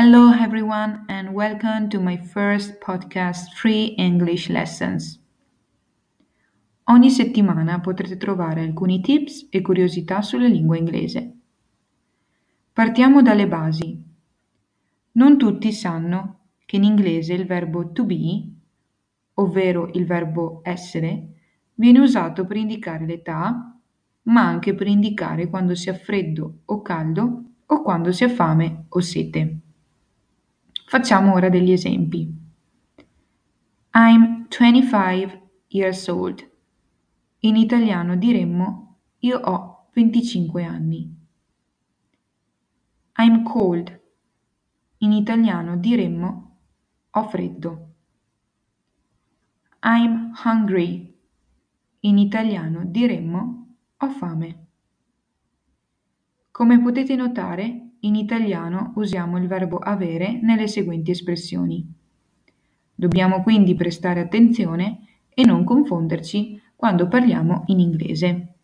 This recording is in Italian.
Hello everyone and welcome to my first podcast Free English Lessons. Ogni settimana potrete trovare alcuni tips e curiosità sulla lingua inglese. Partiamo dalle basi. Non tutti sanno che in inglese il verbo to be, ovvero il verbo essere, viene usato per indicare l'età, ma anche per indicare quando si ha freddo o caldo o quando si ha fame o sete. Facciamo ora degli esempi. I'm 25 years old. In italiano diremmo io ho 25 anni. I'm cold. In italiano diremmo ho freddo. I'm hungry. In italiano diremmo ho fame. Come potete notare, in italiano usiamo il verbo avere nelle seguenti espressioni. Dobbiamo quindi prestare attenzione e non confonderci quando parliamo in inglese.